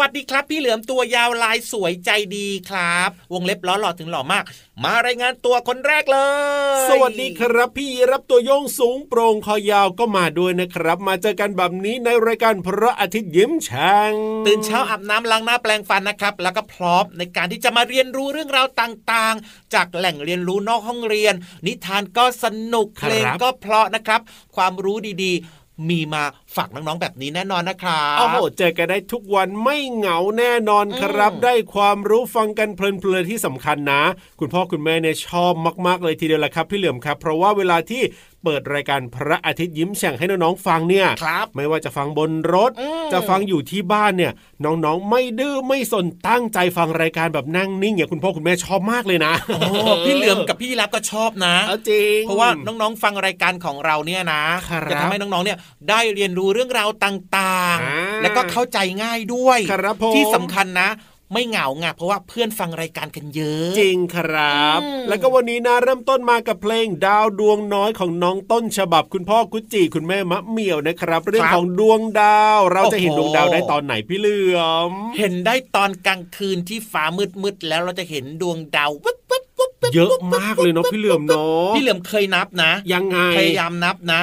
วัสดีครับ พี่เหลือมตัวยาวลายสวยใจดีครับ วงเล็บล้อหล่อถึงหล่อมาก มารายงานตัวคนแรกเลย สวัสดีครับพี่รับตัวโยงสูงโปร่งคอยาวก็มาด้วยนะครับ มาเจอกันแบบนี้ในรายการพระอาทิตย์ยิ้มช่างตื่นเช้าอาบน้ำล้างหน้าแปลงฟันนะครับ แล้วก็พร้อมในการที่จะมาเรียนรู้เรื่องราวต่างๆ จากแหล่งเรียนรู้นอกห้องเรียน นิทานก็สนุกเพลงก็เพราะนะครับ ความรู้ดีๆ มีมาฝากน้องๆแบบนี้แน่นอนนะครับโอ้โหเจอกันได้ทุกวันไม่เหงาแน่นอนครับ ได้ความรู้ฟังกันเพลินๆที่สำคัญนะ คุณพ่อคุณแม่เนี่ยชอบมาก ๆเลยทีเดียวแหละครับ พี่เหลือมครับ เพราะว่าเวลาที่เปิดรายการพระอาทิตย์ยิ้มแฉ่งให้น้องๆฟังเนี่ยครับไม่ว่าจะฟังบนรถ จะฟังอยู่ที่บ้านเนี่ย น้องๆ ไม่ดื้อไม่สนตั้งใจฟังรายการแบบนั่งนิ่งอย่างคุณพ่อคุณแม่ชอบมากเลยนะพี่เหลือมกับพี่รับก็ชอบนะจริงเพราะว่าน้องๆฟังรายการของเราเนี่ยนะจะทำให้น้องๆเนี่ยได้เรียนรู้เรื่องราวต่างๆ แล้วก็เข้าใจง่ายด้วยที่สำคัญนะ ไม่เหงาไงเพราะว่าเพื่อนฟังรายการกันเยอะ จริงครับ แล้วก็วันนี้นะเริ่มต้นมากับเพลงดาวดวงน้อยของน้องต้นฉบับคุณพ่อกุจิคุณแม่มะเมี่ยวนะครับ เรื่องของดวงดาว เราจะเห็นดวงดาวได้ตอนไหนพี่เหลือม เห็นได้ตอนกลางคืนที่ฟ้ามืดๆแล้วเราจะเห็นดวงดาวว๊บ เยอะมากเลยเนาะพี่เหลือมเนาะพี่เหลือมเคยนับนะ ยังไงพยายามนับนะ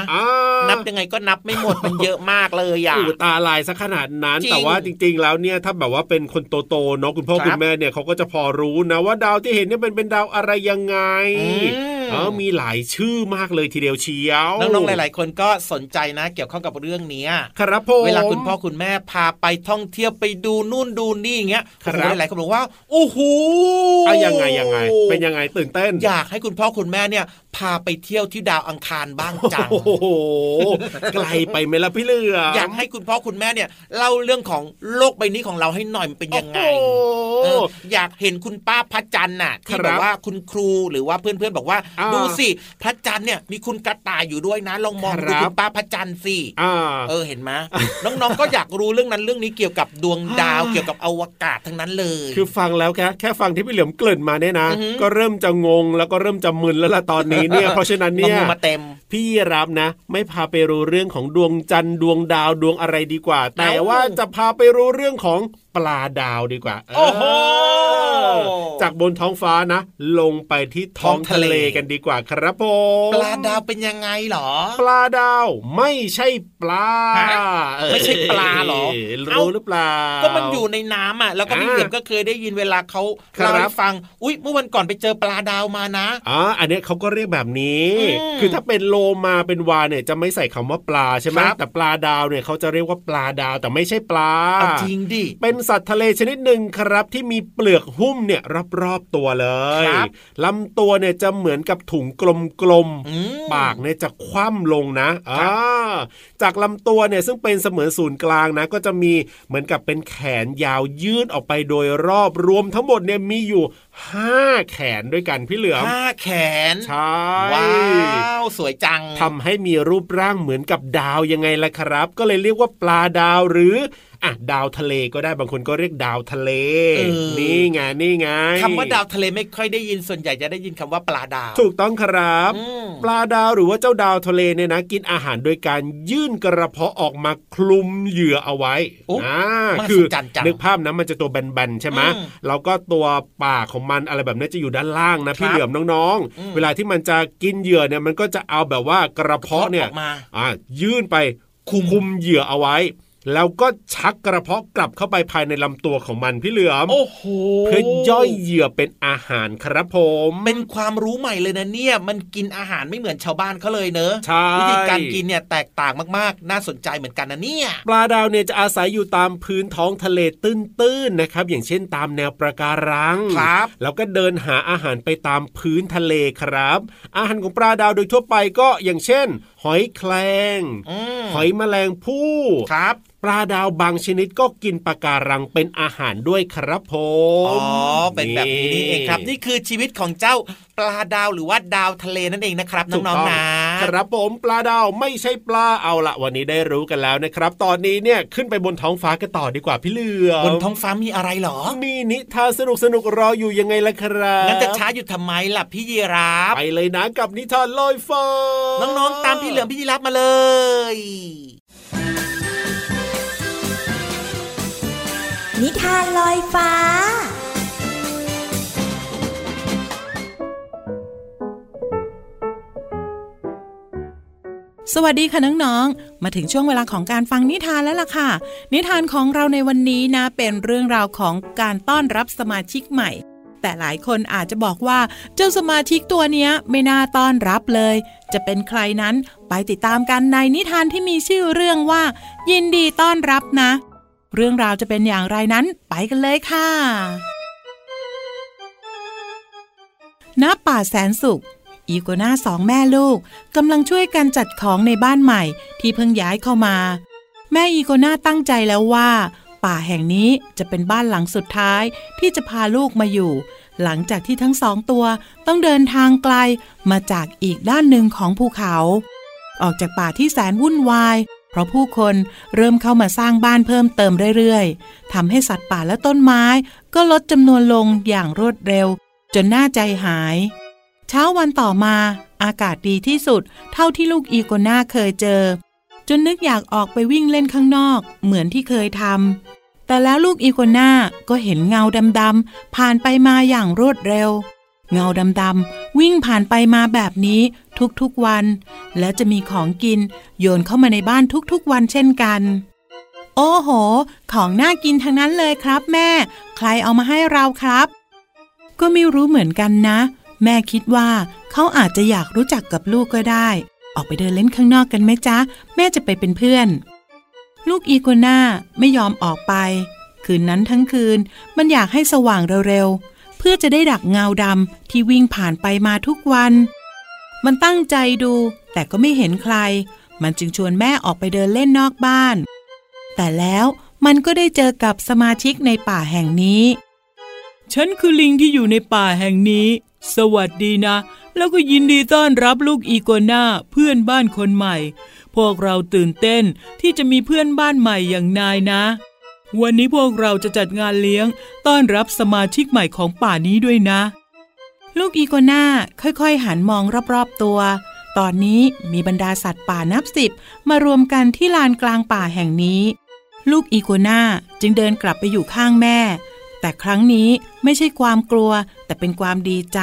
นับยังไงก็นับไม่หมดมันเยอะมากเลยอะตาลายซะขนาดนั้น แต่ว่าจริง ๆ แล้วเนี่ยถ้าแบบว่าเป็นคนโตๆเนาะคุณพ่อคุณแม่เนี่ยเขาก็จะพอรู้นะว่าดาวที่เห็นเนี่ยเป็นเป็นดาวอะไรยังไงเออมีหลายชื่อมากเลยทีเดียวเชียวน้องๆหลาย ๆ คนก็สนใจนะ เกี่ยวข้องกับเรื่องนี้ครับผมเวลาคุณพ่อคุณแม่พาไปท่องเที่ยวไปดูนู่นดูนี่อย่างเงี้ยหลายๆคนบอกว่าโอ้โหอะยังไงยังไง เป็นยังไงตื่นเต้น อยากให้คุณพ่อคุณแม่เนี่ย พาไปเที่ยวที่ดาวอังคารบ้างจังโอ้โหไกลไปไหมล่ะพี่เลืออยากให้คุณพ่อคุณแม่เนี่ยเล่าเรื่องของโลกใบนี้ของเราให้หน่อยมันเป็นยังไงอยากเห็นคุณป้าพระจันทร์น่ะที่แบบว่าคุณครูหรือว่าเพื่อนๆบอกว่า ดูสิพระจันทร์เนี่ยมีคุณกระต่ายอยู่ด้วยนะลองมองดูคุณป้าพระจันทร์สิเออเห็นไหมน้องๆก็อยากรู้เรื่องนั้นเรื่องนี้เกี่ยวกับดวงดาวเกี่ยวกับอวกาศทั้งนั้นเลย คือฟังแล้วแค่แค่ฟังที่พี่เหลือมเกริ่นมาเนี่ยนะ ก็เริ่มจะงงแล้วก็เริ่มจะมึนแล้วล่ะตอนนี้เนี่ย เพราะฉะนั้นเนี่ยมาเต็ม พี่รับนะ ไม่พาไปรู้เรื่องของดวงจันทร์ดวงดาวดวงอะไรดีกว่า แต่ว่าจะพาไปรู้เรื่องของปลาดาวดีกว่า โอ้โห จากบนท้องฟ้านะ ลงไปที่ท้องทะเลกันดีกว่าครับผม ปลาดาวเป็นยังไงหรอ ปลาดาวไม่ใช่ ปลาไม่ใช่ปลาหรอรู้หรือเปล่า ก็มันอยู่ในน้ำอะ แล้วก็พี่เหลือมก็เคยได้ยินเวลาเขาเล่าให้ฟัง อุ้ยเมื่อวันก่อนไปเจอปลาดาวมานะอ๋ออันนี้เขาก็เรียกแบบนี้ คือถ้าเป็นโลมาเป็นวาเนี่ยจะไม่ใส่คำว่าปลาใช่ไหมแต่ปลาดาวเนี่ยเขาจะเรียกว่าปลาดาวแต่ไม่ใช่ปลาจริงดิเป็นสัตว์ทะเลชนิดหนึ่งครับที่มีเปลือกหุ้มเนี่ยรอบๆตัวเลยลำตัวเนี่ยจะเหมือนกับถุงกลมๆปากเนี่ยจะคว่ำลงนะอ่าจากลำตัวเนี่ยซึ่งเป็นเสมือนศูนย์กลางนะก็จะมีเหมือนกับเป็นแขนยาวยืดออกไปโดยรอบรวมทั้งหมดเนี่ยมีอยู่ห้าแขนด้วยกันพี่เหลือมห้าแขนใช่ว้าวสวยจังทำให้มีรูปร่างเหมือนกับดาวยังไงล่ะครับ ก็เลยเรียกว่าปลาดาวหรือ อะดาวทะเลก็ได้บางคนก็เรียกดาวทะเล นี่ไงนี่ไงคำว่าดาวทะเลไม่ค่อยได้ยินส่วนใหญ่จะได้ยินคำว่าปลาดาว ถูกต้องครับ ปลาดาวหรือว่าเจ้าดาวทะเลเนี่ยนะ กินอาหารโดยการยื่นกระเพาะออกมาคลุมเหยื่อเอาไว้อ่าคือนึกภาพนะมันจะตัวแบนๆใช่ไหมแล้วก็ตัวปากของมันอะไรแบบนี้จะอยู่ด้านล่างนะพี่เหลือมน้องๆ เวลาที่มันจะกินเหยื่อเนี่ยมันก็จะเอาแบบว่ากระเพาะเนี่ยอ่ายื่นไปคุมเหยื่อเอาไว้ แล้วก็ชักกระเพาะกลับเข้าไปภายในลำตัวของมันพี่เหลือมโอ้โหเพื่อย่อยเหยื่อเป็นอาหารครับผม เป็นความรู้ใหม่เลยนะเนี่ย มันกินอาหารไม่เหมือนชาวบ้านเขาเลยเนอะใช่วิธีการกินเนี่ยแตกต่างมากๆ น่าสนใจเหมือนกันนะเนี่ยปลาดาวเนี่ยจะอาศัยอยู่ตามพื้นท้องทะเลตื้นๆนะครับ อย่างเช่นตามแนวประการังครับแล้วก็เดินหาอาหารไปตามพื้นทะเลครับ อาหารของปลาดาวโดยทั่วไปก็อย่างเช่น หอยแครงหอยแมลงภู่ครับปลาดาวบางชนิดก็กินปลาการังเป็นอาหารด้วยครับผมอ๋อเป็นแบบนี้นี่เองครับ นี่คือชีวิตของเจ้าปลาดาวหรือว่าดาวทะเลนั่นเองนะครับน้องๆนะครับผมปลาดาวไม่ใช่ปลาเอาละวันนี้ได้รู้กันแล้วนะครับ ตอนนี้เนี่ยขึ้นไปบนท้องฟ้ากันต่อดีกว่าพี่เลือบนท้องฟ้ามีอะไรหรอ มีนิทานสนุกสนุกรออยู่ยังไงล่ะครับงั้นจะช้าอยู่ทำไมล่ะพี่ยีรับไปเลยนะกับนิทานลอยฟ้าน้องๆตามพี่เหลือมพี่ยีรับมาเลย นิทานลอยฟ้า สวัสดีค่ะน้องๆ มาถึงช่วงเวลาของการฟังนิทานแล้วล่ะค่ะ นิทานของเราในวันนี้นะ เป็นเรื่องราวของการต้อนรับสมาชิกใหม่ แต่หลายคนอาจจะบอกว่าเจ้าสมาชิกตัวนี้ไม่น่าต้อนรับเลย จะเป็นใครนั้นไปติดตามกันในนิทานที่มีชื่อเรื่องว่า ยินดีต้อนรับนะ เรื่องราวจะเป็นอย่างไรนั้นไปกันเลยค่ะณป่าแสนสุข อีโกนาสองแม่ลูกกำลังช่วยกันจัดของในบ้านใหม่ ที่เพิ่งย้ายเข้ามา แม่อีโกนาตั้งใจแล้วว่า ป่าแห่งนี้จะเป็นบ้านหลังสุดท้ายที่จะพาลูกมาอยู่ หลังจากที่ทั้งสองตัวต้องเดินทางไกลมาจากอีกด้านหนึ่งของภูเขา ออกจากป่าที่แสนวุ่นวาย เพราะผู้คนเริ่มเข้ามาสร้างบ้านเพิ่มเติมเรื่อยๆทำให้สัตว์ป่าและต้นไม้ก็ลดจำนวนลงอย่างรวดเร็ว จนน่าใจหาย เช้าวันต่อมาอากาศดีที่สุด เท่าที่ลูกอีโกนาเคยเจอ จนนึกอยากออกไปวิ่งเล่นข้างนอก เหมือนที่เคยทำแต่แล้วลูกอีโกนาก็เห็นเงาดำๆผ่านไปมาอย่างรวดเร็ว เงาดำๆวิ่งผ่านไปมาแบบนี้ทุกๆวัน และจะมีของกินโยนเข้ามาในบ้านทุกๆวันเช่นกัน โอ้โห ของน่ากินทั้งนั้นเลยครับ แม่ ใครเอามาให้เราครับ ก็ไม่รู้เหมือนกันนะ แม่คิดว่าเขาอาจจะอยากรู้จักกับลูกก็ได้ ออกไปเดินเล่นข้างนอกกันไหมจ๊ะ แม่จะไปเป็นเพื่อน ลูกอีโกนาไม่ยอมออกไป คืนนั้นทั้งคืนมันอยากให้สว่างเร็วๆ พื่อจะได้ดักเงาดำที่วิ่งผ่านไปมาทุกวัน มันตั้งใจดู แต่ก็ไม่เห็นใคร มันจึงชวนแม่ออกไปเดินเล่นนอกบ้าน แต่แล้วมันก็ได้เจอกับสมาชิกในป่าแห่งนี้ ฉันคือลิงที่อยู่ในป่าแห่งนี้ สวัสดีนะ แล้วก็ยินดีต้อนรับลูกอีโกนาเพื่อนบ้านคนใหม่ พวกเราตื่นเต้นที่จะมีเพื่อนบ้านใหม่อย่างนายนะ วันนี้พวกเราจะจัดงานเลี้ยง ต้อนรับสมาชิกใหม่ของป่านี้ด้วยนะ ลูกอีโกนาค่อยๆ หันมองรอบๆตัว ตอนนี้มีบรรดาสัตว์ป่านับสิบมารวมกันที่ลานกลางป่าแห่งนี้ ลูกอีโกนาจึงเดินกลับไปอยู่ข้างแม่ แต่ครั้งนี้ไม่ใช่ความกลัว แต่เป็นความดีใจ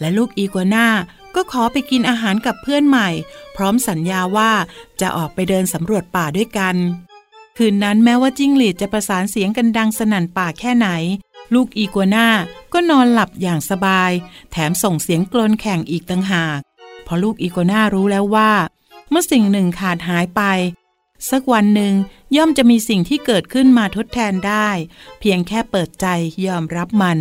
และลูกอีโกน่าก็ขอไปกินอาหารกับเพื่อนใหม่ พร้อมสัญญาว่าจะออกไปเดินสำรวจป่าด้วยกัน คืนนั้นแม้ว่าจิ้งหรีดจะประสานเสียงกันดังสนั่นป่าแค่ไหน ลูกอีกัวน่าก็นอนหลับอย่างสบาย แถมส่งเสียงกลนแข่งอีกต่างหากเพราะลูกอีกัวน่ารู้แล้วว่า เมื่อสิ่งหนึ่งขาดหายไป สักวันหนึ่งย่อมจะมีสิ่งที่เกิดขึ้นมาทดแทนได้ เพียงแค่เปิดใจยอมรับมัน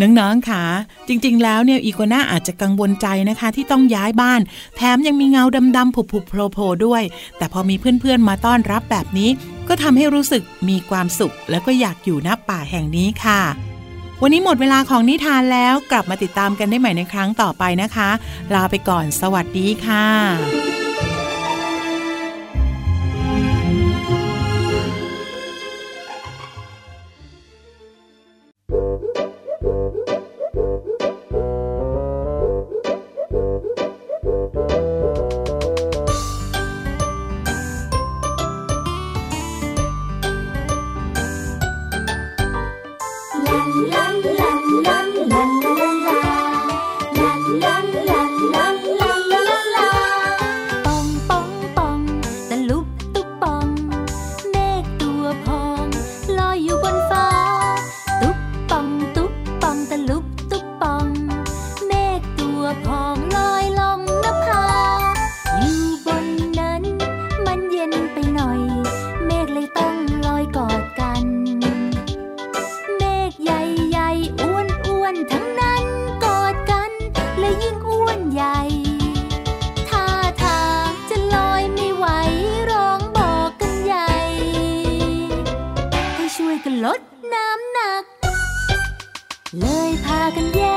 น้องๆค่ะ จริงๆ แล้วเนี่ยอีโกน่าอาจจะกังวลใจนะคะ ที่ต้องย้ายบ้าน แถมยังมีเงาดำๆผุบๆโผล่ๆด้วย แต่พอมีเพื่อนๆ มาต้อนรับแบบนี้ ก็ทำให้รู้สึกมีความสุข แล้วก็อยากอยู่ณป่าแห่งนี้ค่ะวันนี้หมดเวลาของนิทานแล้วกลับมาติดตามกันได้ใหม่ในครั้งต่อไปนะคะ ลาไปก่อนสวัสดีค่ะ กันแย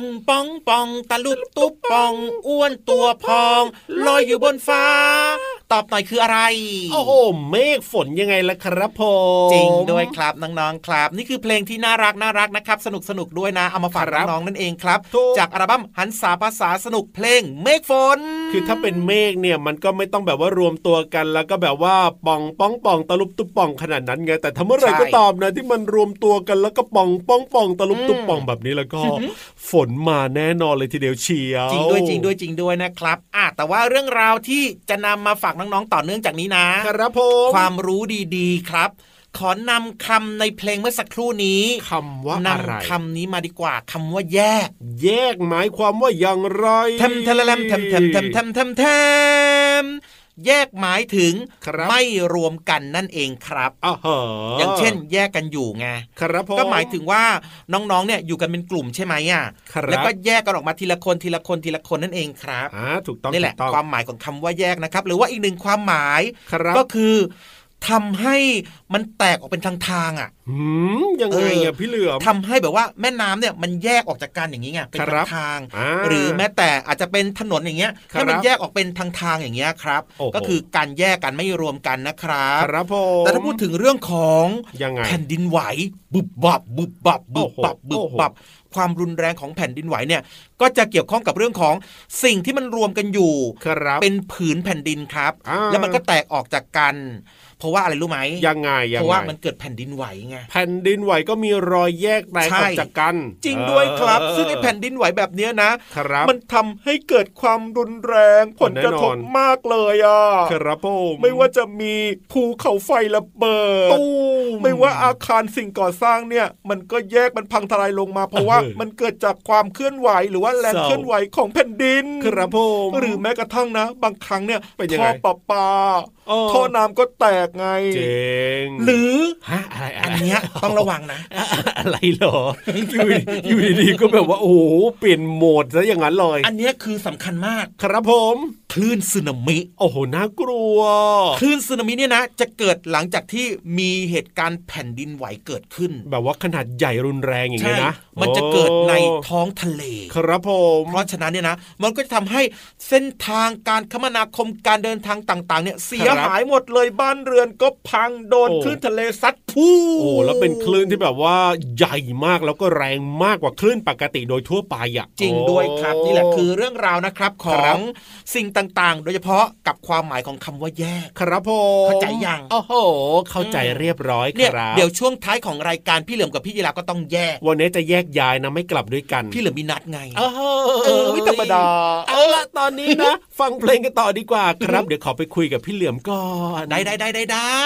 องปองปองตะลุบตุ๊บปอง อ้วนตัวพอง ลอยอยู่บนฟ้า ตอบหน่อยคืออะไร โอ้โหเมฆฝนยังไงล่ะครับผมจริงด้วยครับน้องๆครับ นี่คือเพลงที่น่ารักน่ารักนะครับ สนุกสนุกด้วยนะ เอามาฝากน้องๆนั่นเองครับ จากอัลบั้มหันษาภาษาสนุกเพลงเมฆฝน คือถ้าเป็นเมฆเนี่ยมันก็ไม่ต้องแบบว่ารวมตัวกัน แล้วก็แบบว่าป่องป้องป่องตะลุบตุบป่องขนาดนั้นไงแต่ถ้าเมื่อไหร่ก็ตามนะที่มันรวมตัวกันแล้วก็ป่องป้องป่องตะลุบตุบป่องแบบนี้แล้วก็ฝนมาแน่นอนเลยทีเดียวเชียวจริงด้วยจริงด้วยจริงด้วยนะครับอะแต่ว่าเรื่องราวที่จะนำมาฝากน้องๆต่อเนื่องจากนี้นะครับผมความรู้ดีๆครับ ขอนำคำในเพลงเมื่อสักครู่นี้คำว่าอะไรนำคำนี้มาดีกว่าคำว่าแยก แยกหมายความว่าอย่างไรแทมทะละแลมแทมแทมแทมแทมแทม แทมแยกหมายถึงครับไม่รวมกันนั่นเองครับอ๋อฮะอย่างเช่น แยกกันอยู่ไงครับผมก็หมายถึงว่าน้องๆเนี่ยอยู่กันเป็นกลุ่มใช่ไหมอะครับแล้วก็แยกกันออกมาทีละคนทีละคนทีละคนนั่นเองครับอ่าถูกต้องนี่แหละถูกต้องความหมายของคำว่าแยกนะครับ หรือว่าอีกหนึ่งความหมายครับก็คือ ทำให้มันแตกออกเป็นทางทางๆอะหืมยังไงเอออะพี่เหลือมทำให้แบบว่าแม่น้ำเนี่ยมันแยกออกจากกันอย่างนี้ไงเป็นครัทาบงทางๆอ่าหรือแม้แต่อาจจะเป็นถนนอย่างเงี้ยครับให้มันแยกออกเป็นทางทางๆอย่างเงี้ยครับโอ้โหก็คือการแยกกันไม่รวมกันนะครับครับผมแต่ถ้าพูดถึงเรื่องของยังไงแผ่นดินไหวบุบบับบุบบับบุบบับโอ้บุโหบบับความรุนแรงของแผ่นดินไหวเนี่ยก็จะเกี่ยวข้องกับเรื่องของสิ่งที่มันรวมกันอยู่ครับเป็นผืนแผ่นดินครับอ่าแล้วมันก็แตกออกจากกัน เพราะว่าอะไรรู้ไหมยังไงยังเพราะไงว่ามันเกิดแผ่นดินไหวไงแผ่นดินไหวก็มีรอยแยกแตกใช่ออกจากกัน จริงด้วยครับเออซึ่งไอ้แผ่นดินไหวแบบเนี้ยนะครับมันทำให้เกิดความรุนแรงผลกระทบแน่นอนมากเลยอะครับผมไม่ว่าจะมีภูเขาไฟระเบิดตู้ไม่ว่าอาคารสิ่งก่อสร้างเนี่ย มันก็แยกมันพังทลายลงมาเพราะว่าเออมันเกิดจากความเคลื่อนไหวหรือว่าแรงเศร้าเคลื่อนไหวของแผ่นดิน ครับผมหรือแม้กระทั่งนะ บางครั้งเนี่ยเป็นยังท่ไงอประปาอ๋อ ท่อน้ำก็แตกไงเจ๋งหรือฮะอะไรอะอันไรเนี้ยต้องระวังนะ อะไรเหรออยู่อยู่ดีๆก็แบบว่าโอ้โหเปลี่ยนโหมดซะอย่างนั้นเลยอันเนี้ยคือสำคัญมาก ครับผมคลื่นสึนามิโอ้โหน่ากลัวคลื่นสึนามิเนี่ยนะ จะเกิดหลังจากที่มีเหตุการณ์แผ่นดินไหวเกิดขึ้น แบบว่าขนาดใหญ่รุนแรงอย่างใช่เงี้ยนะ มันจะเกิดในโอ้ท้องทะเล ครับผมเพราะฉะนั้นเนี่ยนะ มันก็จะทำให้เส้นทางการคมนาคมการเดินทางต่างๆ เนี่ยเสียหายหมดเลยบ้านเรือนก็พังโดนคลื่นทะเลซัดพูโอ้แล้วเป็นคลื่นที่แบบว่าใหญ่มากแล้วก็แรงมากกว่าคลื่นปกติโดยทั่วไปอะจริงด้วยครับนี่แหละคือเรื่องราวนะครับขอครังบสิ่งต่างๆ โดยเฉพาะกับความหมายของคำว่าแยกครับผมเข้าใจยังโอ้โห เข้าใจเรียบร้อยเนี่ยครับเดี๋ยวช่วงท้ายของรายการพี่เหลิมกับพี่ยีราก็ต้องแยกวันนี้จะแยกย้ายนะไม่กลับด้วยกัน พี่เหลิมมีนัดไงเออเออไม่ธรรมดา เอาละตอนนี้นะ ฟังเพลงกันต่อดีกว่าครับ เดี๋ยวขอไปคุยกับพี่เหลือมก่อน ได้ได้ได้ได้ได้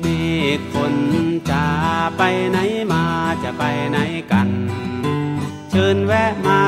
เมฆฝนจะไปไหน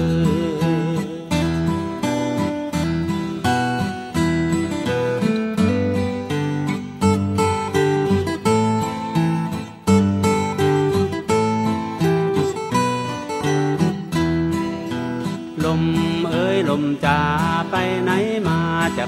ย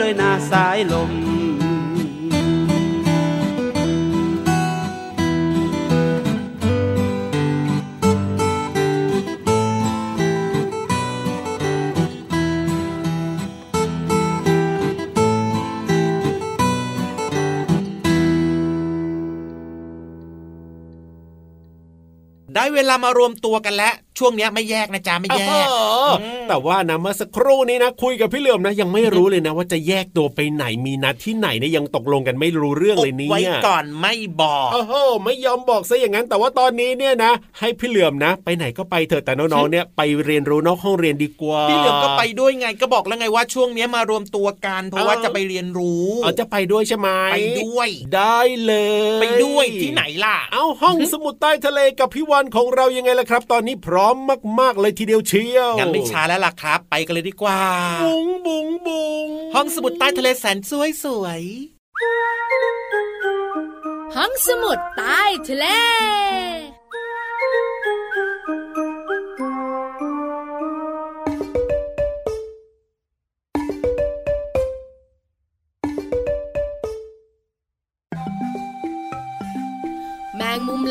เลยนะสายลม ได้เวลามารวมตัวกันแล้ว ช่วงนี้ไม่แยกนะจ๊ะไม่แยกแต่ว่านะเมื่อสักครู่นี้นะ คุยกับพี่เหลือมนะ ยังไม่รู้เลยนะ ว่าจะแยกตัวไปไหนมีนัดที่ไหนเนี่ยยังตกลงกันไม่รู้เรื่องเลยนี่ไว้ก่อนไม่บอกโอ้โหไม่ยอมบอกซะอย่างนั้น แต่ว่าตอนนี้เนี่ยนะ ให้พี่เหลือมนะ ไปไหนก็ไปเถอะแต่น้องๆเนี่ยไปเรียนรู้นอกห้องเรียนดีกว่าพี่เหลือมก็ไปด้วยไงก็บอกแล้วไงว่าช่วงนี้มารวมตัวกันเพราะว่าจะไปเรียนรู้เออจะไปด้วยใช่ไหมไปด้วย ได้เลย ไปด้วยที่ไหนล่ะ เอาห้องสมุดใต้ทะเลกับพี่วันของเรายังไงล่ะครับ ตอนนี้พร้อมมากๆเลยทีเดียวเชียวงั้นไม่ช้าแล้วล่ะครับ ไปกันเลยดีกว่าบุงบุงบุงห้องสมุดใต้ทะเลแสนสวยสวยห้องสมุดใต้ทะเล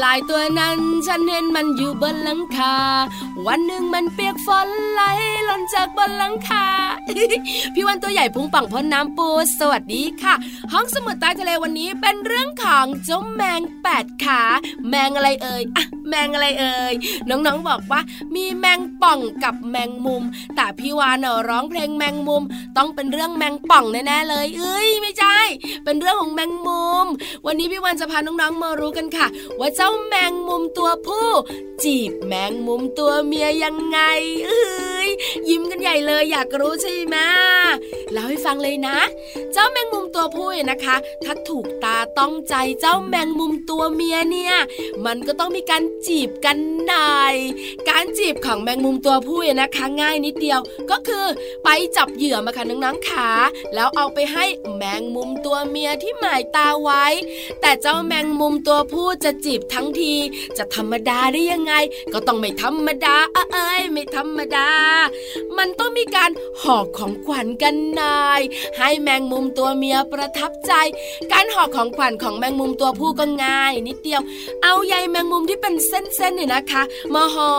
ลายตัวนั้น ฉันเห็นมันอยู่บนหลังคา วันหนึ่งมันเปียกฝนไหลหล่นจากบนหลังคา พี่วันตัวใหญ่พุงปังพ้นน้ำปูสวัสดีค่ะ ห้องสมุดใต้ทะเลวันนี้เป็นเรื่องของเจ้าแมงแปดขา แมงอะไรเอ่ยอะแมงอะไรเอ่ยน้องๆบอกว่า มีแมงป่องกับแมงมุม แต่พี่วานเนร้องเพลงแมงมุม ต้องเป็นเรื่องแมงป่องแน่ๆเลย เอ้ยไม่ใช่ เป็นเรื่องของแมงมุม วันนี้พี่วานจะพาน้องๆมารู้กันค่ะ ว่าเจ้า้าแมงมุมตัวผู้ จีบแมงมุมตัวเมียยังไงเอ้ยยิ้มกันใหญ่เลยอยากรู้ใช่ไหมเล่าให้ฟังเลยนะ เจ้าแมงมุมตัวผู้นะคะ ถ้าถูกตาต้องใจเจ้าแมงมุมตัวเมียเนี่ย มันก็ต้องมีการจีบกันหน่อยการจีบของแมงมุมตัวผู้นะคะง่ายนิดเดียวก็คือไปจับเหยื่อมาค่ะน้องๆขาแล้วเอาไปให้แมงมุมตัวเมียที่หมายตาไว้ แต่เจ้าแมงมุมตัวผู้จะจีบทั้งที จะธรรมดาได้ยังไง ก็ต้องไม่ธรรมดาเอ้ยไม่ธรรมดา มันต้องมีการห่อของขวัญกันนาย ให้แมงมุมตัวเมียประทับใจ การห่อของขวัญของแมงมุมตัวผู้ก็ง่าย นิดเดียว เอาใยแมงมุมที่เป็นเส้นๆเนี่ยนะคะ มาห่อ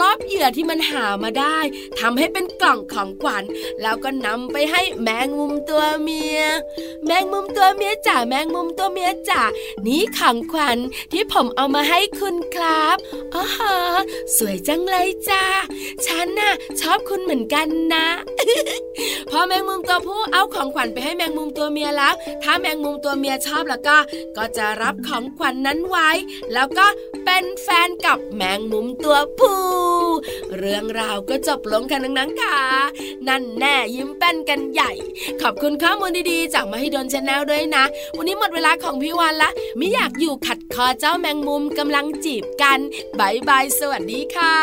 รอบเหยื่อที่มันหามาได้ทำให้เป็นกล่องของขวัญแล้วก็นำไปให้แมงมุมตัวเมีย แมงมุมตัวเมียจ๋าแมงมุมตัวเมียจ๋านี่ของขวัญที่ผมเอามาให้คุณครับอ๋อสวยจังเลยจ้า ฉันน่ะ ชอบคุณเหมือนกันนะ พอแมงมุมตัวผู้เอาของขวัญไปให้แมงมุมตัวเมียแล้ว ถ้าแมงมุมตัวเมียชอบแล้วก็ ก็จะรับของขวัญนนั้นไว้ แล้วก็เป็นแฟนกับแมงมุมตัวผู้ เรื่องราวก็จบลงกันนังค่ะ นั่นแน่ยิ้มแป้นกันใหญ่ ขอบคุณข้อมูลดีๆ จากมาให้ดนชาแนลด้วยนะ วันนี้หมดเวลาของพี่วันละ ไม่อยากอยู่ขัดคอเจ้าแมงมุมกำลังจีบกันบายบายสวัสดีค่ะ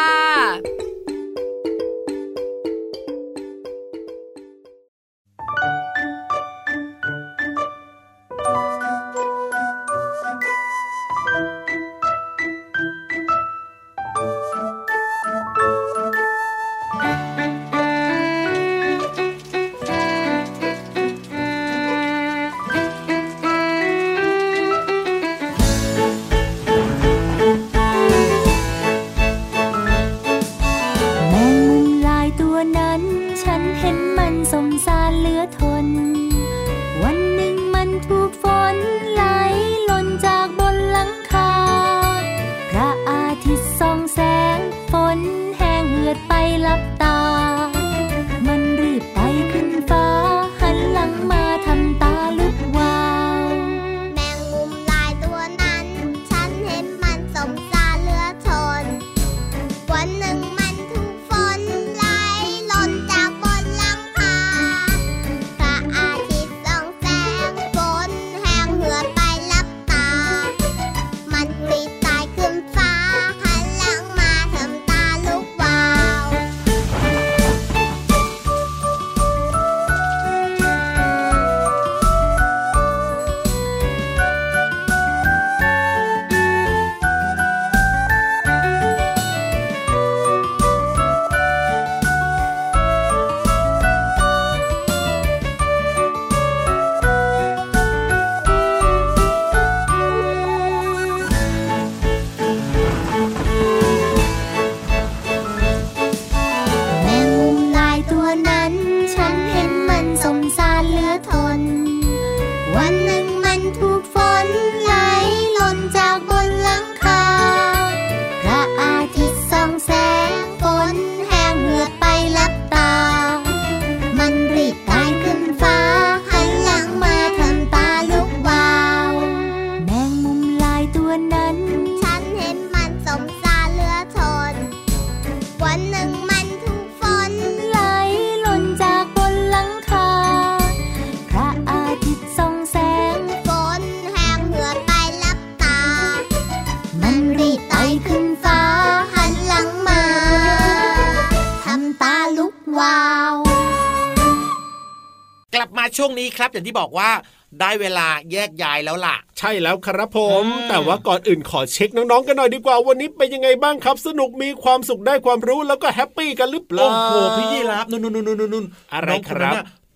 อย่างที่บอกว่าได้เวลาแยกย้ายแล้วล่ะ ใช่แล้วครับผม แต่ว่าก่อนอื่นขอเช็คน้องๆกันหน่อยดีกว่า วันนี้เป็นยังไงบ้างครับ สนุกมีความสุขได้ความรู้แล้วก็แฮปปี้กันหรือเปล่าโอ้โหพี่ยีรับนุ่นนุ่นนุ่นนุ่นอะไรครับ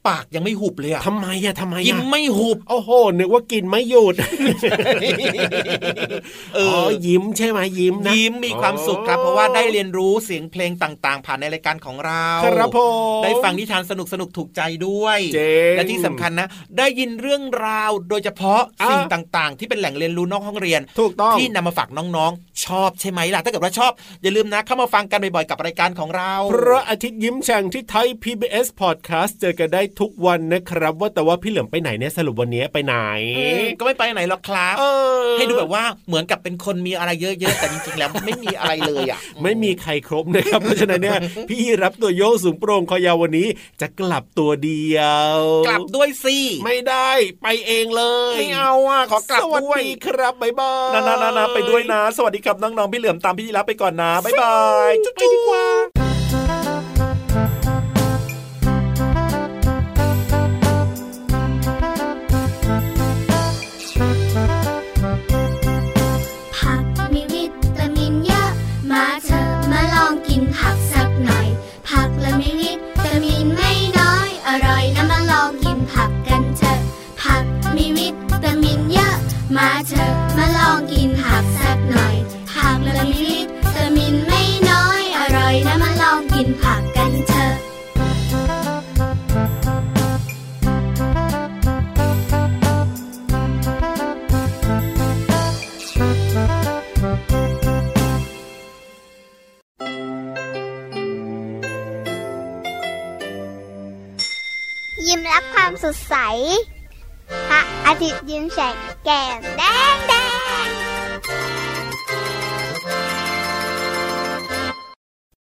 ปากยังไม่หุบเลยอะทำไมอะทำไมยิ้มไม่หุบโอ้โหนึกว่ากินไม่หยุดเออ๋ออยิ้มใช่ไหมยิ้มนะยิ้มมีความสุขครับเพราะว่าได้เรียนรู้เสียงเพลงต่าง ๆ ผ่านในรายการของเราครับผมได้ฟังนิทานสนุกสนุกถูกใจด้วยเจ๋งและที่สำคัญนะ ได้ยินเรื่องราวโดยเฉพาะอะสิ่งต่าง ๆ ที่เป็นแหล่งเรียนรู้นอกห้องเรียนถูกต้องที่นำมาฝากน้องๆ ชอบใช่ไหมล่ะถ้าเกิดว่าชอบ อย่าลืมนะ เข้ามาฟังกันบ่อยๆกับรายการของเราพระอาทิตย์ยิ้มแฉ่งที่ไทย PBS Podcast เจอกันได้ทุกวันนะครับ ว่าแต่ว่าพี่เหลือมไปไหนเนี่ยสรุปวันนี้ไปไหนอืมก็ไม่ไปไหนหรอกครับเออให้ดูแบบว่าเหมือนกับเป็นคนมีอะไรเยอะๆแต่จริงๆแล้วไม่มีอะไรเลยอะไม่มีใครครบนะครับเพราะฉะนั้นเนี่ยพี่รับตัวโยกสูงโปร่งคอยาววันนี้จะกลับตัวเดียว กลับด้วยสิไม่ได้ไปเองเลยไม่เอาอะขอกลับสวัสด้วยดีครับบ๊ายบายนะนะนะนะไปด้วยนะ สวัสดีครับน้องๆพี่เหลือมตามพี่ยีรับไปก่อนนะบ๊ายบายจุ๊บดีกว่า